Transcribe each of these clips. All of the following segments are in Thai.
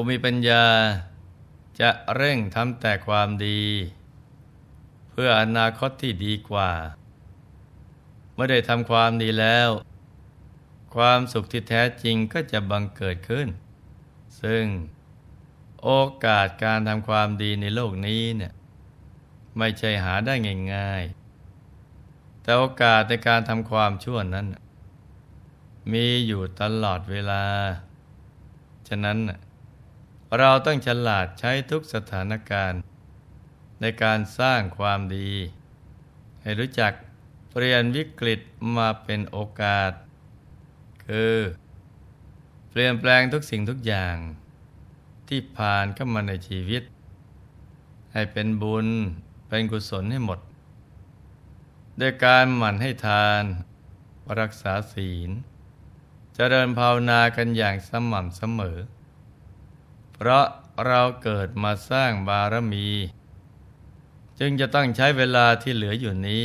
ผู้มีปัญญาจะเร่งทำแต่ความดี เพื่ออนาคตที่ดีกว่า เมื่อได้ทำความดีแล้ว ความสุขที่แท้จริงก็จะบังเกิดขึ้น ซึ่งโอกาสการทำความดีในโลกนี้เนี่ยไม่ใช่หาได้ง่ายๆ แต่โอกาสในการทำความชั่วนั้น มีอยู่ตลอดเวลา ฉะนั้น เราต้องฉลาดใช้ทุกสถานการณ์ ในการสร้างความดี ให้รู้จักเปลี่ยนวิกฤตมาเป็นโอกาส คือ เปลี่ยนแปลงทุกสิ่งทุกอย่าง ที่ผ่านเข้ามาในชีวิต ให้เป็นบุญเป็นกุศลให้หมดโดยการหมั่นให้ทาน รักษาศีลจเจริญภาวนากันอย่างสม่ำเสมอ เพราะเราเกิดมาสร้างบารมี จึงจะต้องใช้เวลาที่เหลืออยู่นี้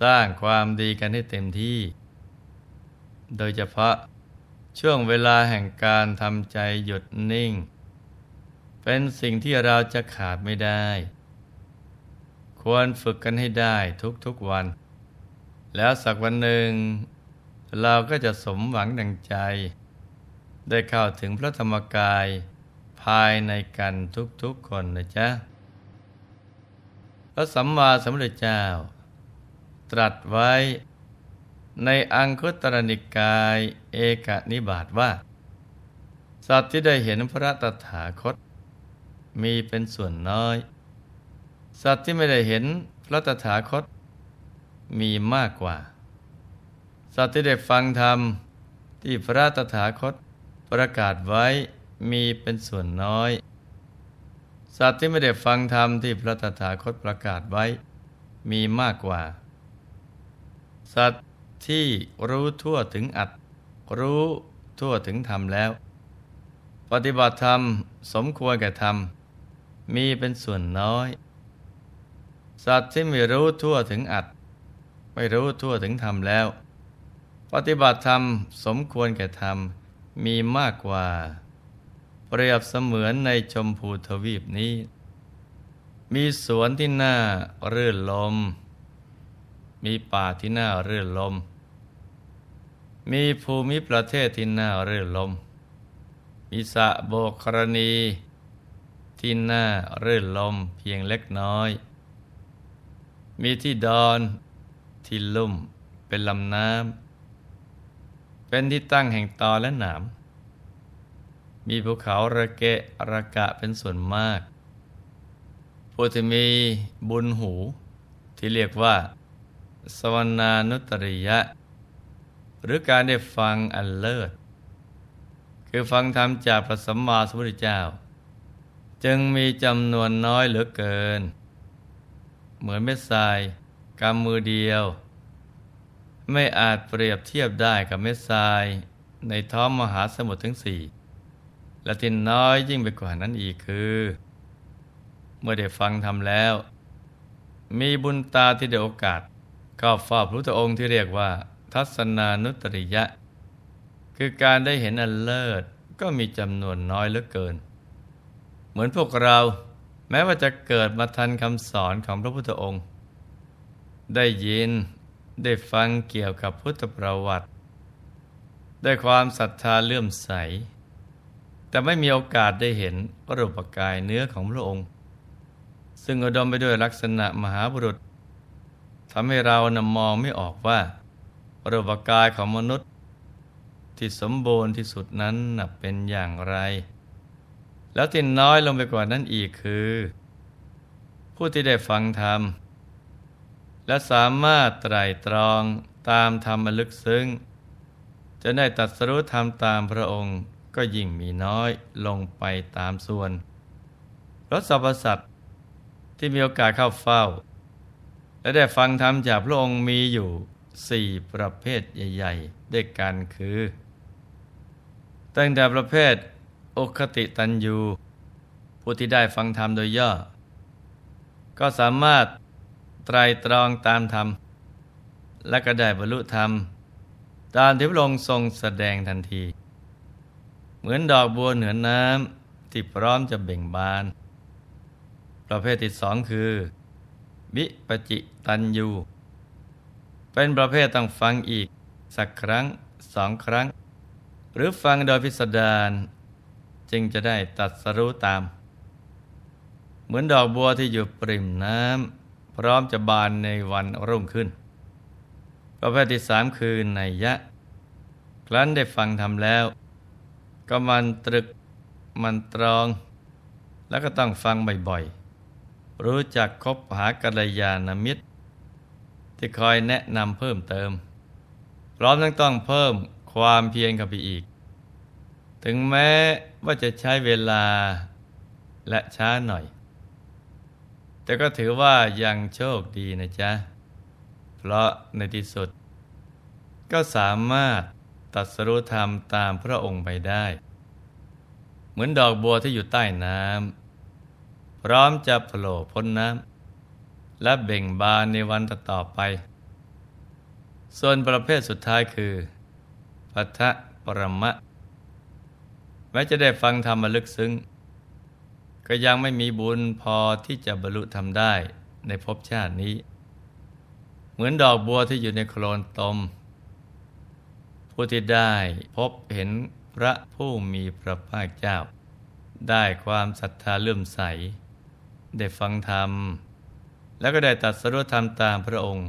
สร้างความดีกันให้เต็มที่ โดยเฉพาะช่วงเวลาแห่งการทำใจหยุดนิ่ง เป็นสิ่งที่เราจะขาดไม่ได้ ควรฝึกกันให้ได้ทุกๆวัน แล้วสักวันหนึ่ง เราก็จะสมหวังดังใจ ได้เข้าถึงพระธรรมกายภายในกันทุกๆคนนะจ๊ะ พระสัมมาสัมพุทธเจ้า ตรัสไว้ในอังคุตรนิกายเอกนิบาตว่า สัตว์ที่ได้เห็นพระตถาคต มีเป็นส่วนน้อย สัตว์ที่ไม่ได้เห็นพระตถาคต มีมากกว่า สัตว์ที่ได้ฟังธรรมที่พระตถาคต ประกาศไว้มีเป็นส่วนน้อย สัตว์ที่ไม่ได้ฟังธรรมที่พระตถาคตประกาศไว้ มีมากกว่า สัตว์ที่รู้ทั่วถึงอัดรู้ทั่วถึงธรรมแล้ว ปฏิบัติธรรมสมควรแก่ธรรม มีเป็นส่วนน้อย สัตว์ที่ไม่รู้ทั่วถึงอัดไม่รู้ทั่วถึงธรรมแล้ว ปฏิบัติธรรมสมควรแก่ธรรม มีมากกว่า เปรียบเสมือนในชมพูทวีปนี้ มีสวนที่น่ารื่นลม มีป่าที่น่ารื่นลม มีภูมิประเทศที่น่าเรื่นลม มีสะโบกรณีที่น่าเรื่นลมเพียงเล็กน้อย มีที่ดอนที่ลุ่มเป็นลำน้ำ เป็นที่ตั้งแห่งตอและหนาม มีภูเขาระเกะระกะเป็นส่วนมาก ผู้ที่มีบุญหู ที่เรียกว่า สวนานุตริยะ หรือการได้ฟังอันเลิศ คือฟังธรรมจากพระสัมมาสัมพุทธเจ้า จึงมีจำนวนน้อยเหลือเกิน เหมือนเม็ดทรายกำมือเดียว ไม่อาจเปรียบเทียบได้กับเม็ดทรายในท้องมหาสมุทรทั้งสี่และที่น้อยยิ่งไปกว่านั้นอีกคือ เมื่อได้ฟังทำแล้ว มีบุญตาที่ได้โอกาสเข้าเฝ้าพระพุทธองค์ที่เรียกว่า ทัศนานุตริยะ คือการได้เห็นอันเลิศก็มีจำนวนน้อยเหลือเกิน เหมือนพวกเราแม้ว่าจะเกิดมาทันคำสอนของพระพุทธองค์ ได้ยิน ได้ฟังเกี่ยวกับพุทธประวัติได้ความศรัทธาเลื่อมใส แต่ไม่มีโอกาสได้เห็นรูปกายเนื้อของพระองค์ ซึ่งอุดมไปด้วยลักษณะมหาบุรุษทำให้เรานำมองไม่ออกว่ารูปกายของมนุษย์ ที่สมบูรณ์ที่สุดนั้นเป็นอย่างไร แล้วที่น้อยลงไปกว่านั้นอีกคือ ผู้ที่ได้ฟังธรรม และสามารถไตรตรองตามธรรมลึกซึ้ง จะได้ตัดสรุปธรรมตามพระองค์ก็ยิ่งมีน้อยลงไปตามส่วนรถสรรพสัตว์ที่มีโอกาสเข้าเฝ้า และได้ฟังธรรมจากพระองค์มีอยู่สี่ประเภทใหญ่ ๆ ด้วยกันคือ ตั้งแต่ประเภทอคติตันยูผู้ที่ได้ฟังธรรมโดยย่อ ก็สามารถ ไตรตรองตามธรรม และก็ได้บรรลุธรรม ตามที่พระองค์ทรงแสดงทันที เหมือนดอกบัวเหนือน้ำที่พร้อมจะเบ่งบาน ประเภทที่สองคือวิปจิตันยู เป็นประเภทต้องฟังอีก สักครั้งสองครั้ง หรือฟังโดยพิสดารจึงจะได้ตัดสรู้ตาม เหมือนดอกบัวที่อยู่ปริมน้ำ พร้อมจะบานในวันรุ่งขึ้น ประเภทที่สามคือไนยะ ครั้นได้ฟังทำแล้ว ก็มันตรึกมันตรอง แล้วก็ต้องฟังบ่อยๆ รู้จักคบหากัลยาณมิตร ที่คอยแนะนำเพิ่มเติม พร้อมทั้งต้องเพิ่มความเพียรกับไปอีก ถึงแม้ว่าจะใช้เวลาและช้าหน่อย แต่ก็ถือว่ายังโชคดีนะจ๊ะ เพราะในที่สุด ก็สามารถตัดสรุธรรมตามพระองค์ไปได้ เหมือนดอกบัวที่อยู่ใต้น้ำพร้อมจะโผล่พ้นน้ำและเบ่งบานในวันต่อไป ส่วนประเภทสุดท้ายคือพัทธปรมะแม้จะได้ฟังธรรมลึกซึ้ง ก็ยังไม่มีบุญพอที่จะบรรลุธรรมได้ในภพชาตินี้ เหมือนดอกบัวที่อยู่ในโคลนตม ผู้ที่ได้พบเห็นพระผู้มีพระภาคเจ้า ได้ความศรัทธาเลื่อมใส ได้ฟังธรรม แล้วก็ได้ตัดสรุปธรรมตามพระองค์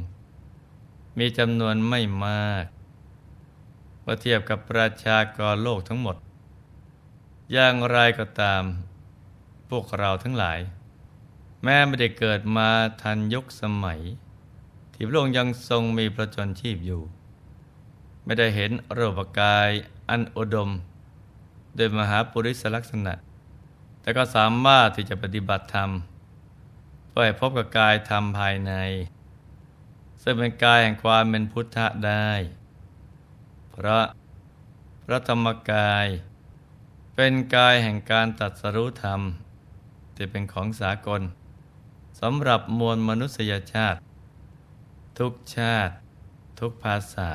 มีจำนวนไม่มากเมื่อเทียบกับประชากรโลกทั้งหมด อย่างไรก็ตาม พวกเราทั้งหลาย แม้ไม่ได้เกิดมาทันยุคสมัย ที่พระองค์ยังทรงมีพระชนชีพอยู่ ไม่ได้เห็นรูปกายอันอุดม โดยมหาปุริสลักษณะ แต่ก็สามารถที่จะปฏิบัติธรรมเพื่อพบกับกายธรรมภายใน ซึ่งเป็นกายแห่งความเป็นพุทธะได้พระพระธรรมกายเป็นกายแห่งการตัดสรู้ธรรม ที่เป็นของสากลสำหรับมวลมนุษยชาติ ทุกชาติ ทุกภาษา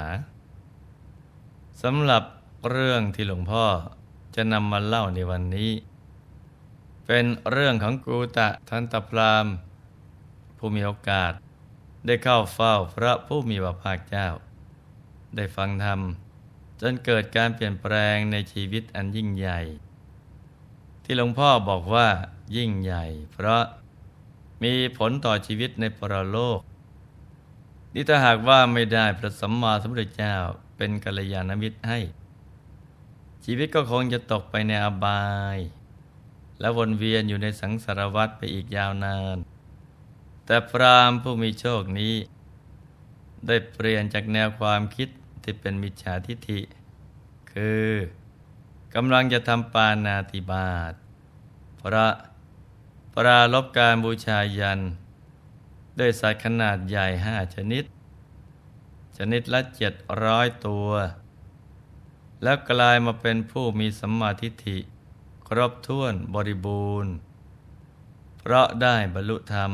สำหรับเรื่องที่หลวงพ่อจะนำมาเล่าในวันนี้ เป็นเรื่องของกูตะทันตพรามผู้มีโอกาส ได้เข้าเฝ้าพระผู้มีพระภาคเจ้า ได้ฟังธรรม จนเกิดการเปลี่ยนแปลงในชีวิตอันยิ่งใหญ่ ที่หลวงพ่อบอกว่า ยิ่งใหญ่ เพราะมีผลต่อชีวิตในปรโลก นี่ถ้าหากว่าไม่ได้พระสัมมาสัมพุทธเจ้าเป็นกัลยาณมิตรให้ ชีวิตก็คงจะตกไปในอบาย และวนเวียนอยู่ในสังสารวัฏไปอีกยาวนาน แต่พรามผู้มีโชคนี้ ได้เปลี่ยนจากแนวความคิดที่เป็นมิจฉาทิฏฐิ คือกำลังจะทำปานาติบาตพระ ปราลบการบูชายัน ด้วยสัตว์ขนาดใหญ่ห้าชนิด ชนิดละเจ็ดร้อยตัว แล้วกลายมาเป็นผู้มีสัมมาทิฏฐิ ครบถ้วนบริบูรณ์ เพราะได้บรรลุธรรม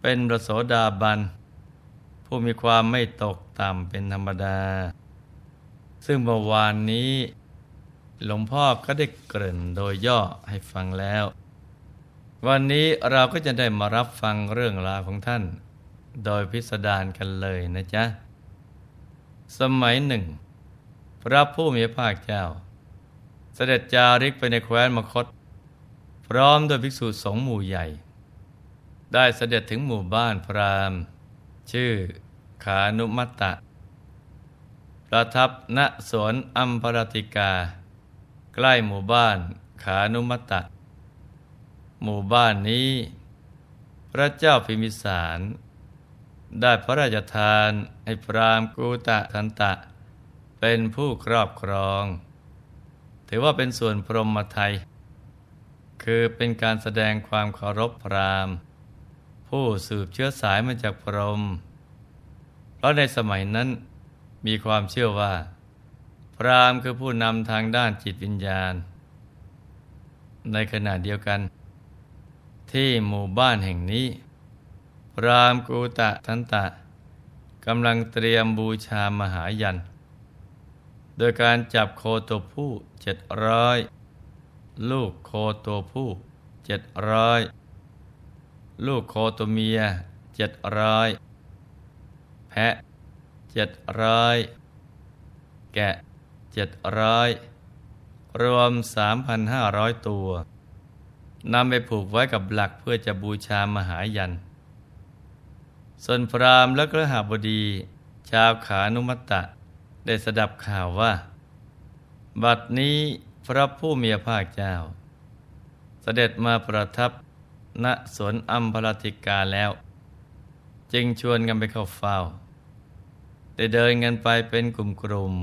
เป็นประโสดาบัน ผู้มีความไม่ตกต่ำเป็นธรรมดา ซึ่งเมื่อวานนี้ หลวงพ่อก็ได้เกริ่นโดยย่อให้ฟังแล้ว วันนี้เราก็จะได้มารับฟังเรื่องราวของท่าน โดยพิสดารกันเลยนะจ๊ะ สมัยหนึ่ง พระผู้มีพระภาคเจ้า เสด็จจาริกไปในแคว้นมคต พร้อมด้วยภิกษุสงฆ์หมู่ใหญ่ ได้เสด็จถึงหมู่บ้านพราหมณ์ ชื่อขานุมัตตะ ประทับณสวนอัมพรติกา ใกล้หมู่บ้านขานุมัตตะ หมู่บ้านนี้ พระเจ้าพิมิสาร ได้พระราชทานให้พรามกูตะทันตะ เป็นผู้ครอบครอง ถือว่าเป็นส่วนพรหมไทย คือเป็นการแสดงความเคารพพรามผู้สืบเชื้อสายมาจากพรหมเพราะในสมัยนั้นมีความเชื่อว่า พรามคือผู้นำทางด้านจิตวิญญาณ ในขณะเดียวกัน ที่หมู่บ้านแห่งนี้ พรามกูตะทันตะกำลังเตรียมบูชามหายัน โดยการจับโคตัวผู้เจ็ดร้อยลูกโคตัวผู้เจ็ดร้อยลูกโคตัวเมียเจ็ดร้อยแพะเจ็ดร้อยแกะเจ็ดร้อยรวมสามพันห้าร้อยตัว นำไปผูกไว้กับหลักเพื่อจะบูชามหายัน ส่วนพรามและกระหาบดี ชาวขานุมัตตะ ได้สดับข่าวว่า บัดนี้พระผู้มีพระเจ้า เสด็จมาประทับณสวนอัมพลติกาแล้ว จึงชวนกันไปเข้าเฝ้า ได้เดินกันไปเป็นกลุ่ม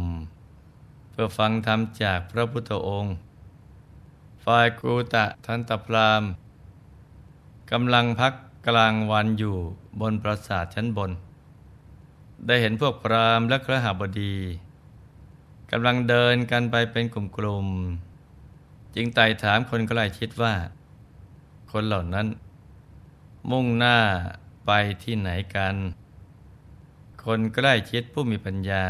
ๆเพื่อฟังธรรมจากพระพุทธองค์ ฝ่ายกูตะทันตพรามกำลังพักกลางวันอยู่บนปราสาทชั้นบน ได้เห็นพวกพรามและครหบดีกำลังเดินกันไปเป็นกลุ่มๆจึงไต่ถามคนใกล้ชิดว่า คนเหล่านั้น มุ่งหน้าไปที่ไหนกัน คนใกล้ชิดผู้มีปัญญา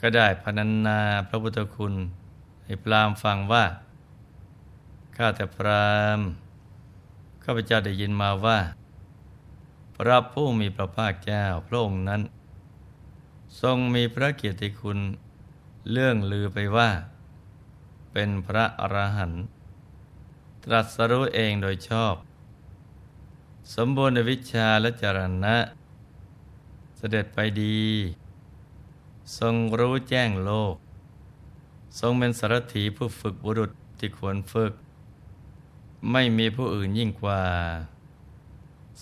ก็ได้พนันนาพระพุทธคุณ ให้พรามฟังว่า ข้าแต่พรามข้าพเจ้าได้ยินมาว่า พระผู้มีพระภาคเจ้าพระองค์นั้น ทรงมีพระเกียรติคุณ เรื่องลือไปว่า เป็นพระอรหันต์ตรัสรู้เองโดยชอบ สมบูรณ์วิชาและจรณะ เสด็จไปดี ทรงรู้แจ้งโลก ทรงเป็นสารถีผู้ฝึกบุรุษที่ควรฝึก ไม่มีผู้อื่นยิ่งกว่า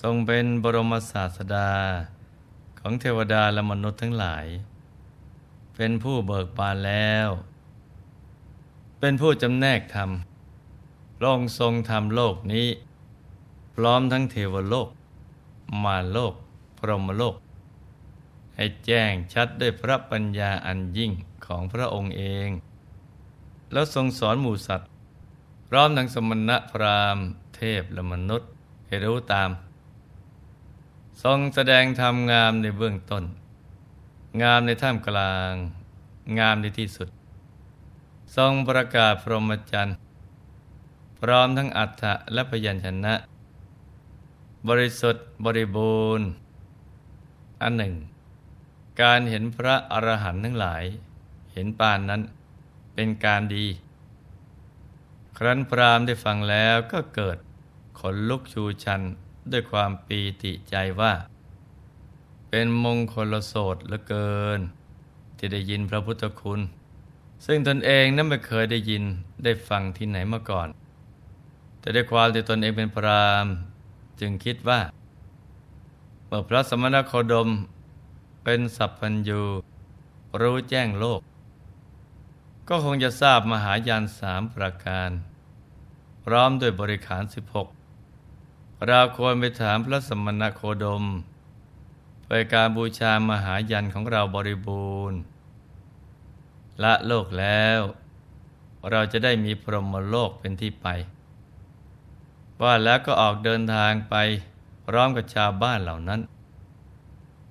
ทรงเป็นบรมศาสดาของเทวดาและมนุษย์ทั้งหลาย เป็นผู้เบิกบานแล้ว เป็นผู้จำแนกธรรมพระองค์ทรงธรรมโลกนี้ พร้อมทั้งเทวโลก มาโลก พรหมโลก ให้แจ้งชัดด้วยพระปัญญาอันยิ่งของพระองค์เอง แล้วทรงสอนหมู่สัตว์ พร้อมทั้งสมณะพราหมณ์ เทพและมนุษย์ให้รู้ตาม ทรงแสดงธรรมงามในเบื้องต้น งามในท่ามกลาง งามในที่สุด ทรงประกาศพรหมจรรย์ พร้อมทั้งอัฏฐะและพยัญชนะ บริสุทธิ์บริบูรณ์ อันหนึ่ง การเห็นพระอรหันต์ทั้งหลาย เห็นปานนั้นเป็นการดี ครั้นพรามได้ฟังแล้วก็เกิดขนลุกชูชันด้วยความปีติใจว่า เป็นมงคลโสดเหลือเกิน ที่ได้ยินพระพุทธคุณ ซึ่งตนเองนั้นไม่เคยได้ยินได้ฟังที่ไหนมาก่อน แต่ด้วยความที่ตนเองเป็นพรามจึงคิดว่า เมื่อพระสมณโคดมเป็นสัพพัญญูรู้แจ้งโลก ก็คงจะทราบมหายานสามประการ พร้อมด้วยบริขารสิบหกเราควรไปถามพระสมณโคดมไปการบูชามหายันของเราบริบูรณ์ ละโลกแล้ว เราจะได้มีพรหมโลกเป็นที่ไป ว่าแล้วก็ออกเดินทางไปพร้อมกับชาวบ้านเหล่านั้น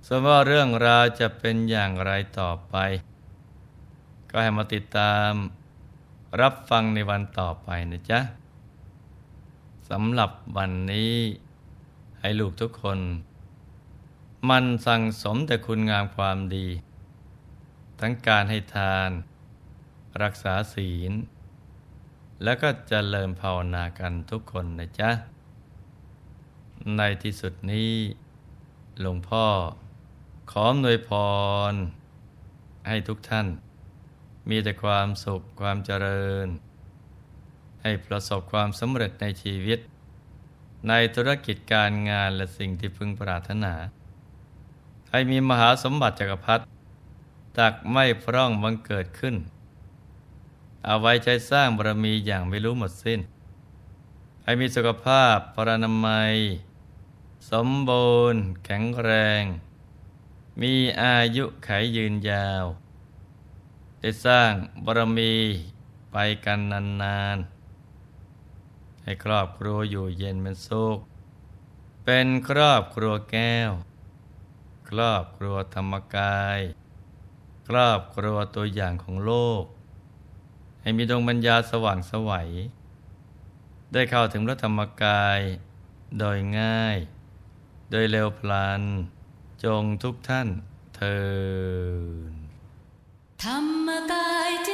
ส่วนว่าเรื่องราวจะเป็นอย่างไรต่อไป ก็ให้มาติดตามรับฟังในวันต่อไปนะจ๊ะ สำหรับวันนี้ ให้ลูกทุกคน มันสั่งสมแต่คุณงามความดี ทั้งการให้ทาน รักษาศีล แล้วก็จเจริญภาวนากันทุกคนนะจ๊ะ ในที่สุดนี้ หลวงพ่อ ขอหนวยพร ให้ทุกท่าน มีแต่ความสุขความเจริญ ให้ประสบความสำเร็จในชีวิต ในธุรกิจการงานและสิ่งที่พึงปรารถนา ให้มีมหาสมบัติจักรพรรดิตักไม่พร่องบังเกิดขึ้น เอาไว้ใช้สร้างบารมีอย่างไม่รู้หมดสิ้น ให้มีสุขภาพพรานามัย สมบูรณ์ แข็งแรง มีอายุไขยืนยาว ได้สร้างบารมีไปกันนานๆ ให้ครอบครัวอยู่เย็นเป็นสุข เป็นครอบครัวแก้ว ครอบครัวธรรมกาย ครอบครัวตัวอย่างของโลก ให้มีดวงปัญญาสว่างสวัย ได้เข้าถึงพระธรรมกาย โดยง่าย โดยเร็วพลัน จงทุกท่านเทินธรรมกายเจ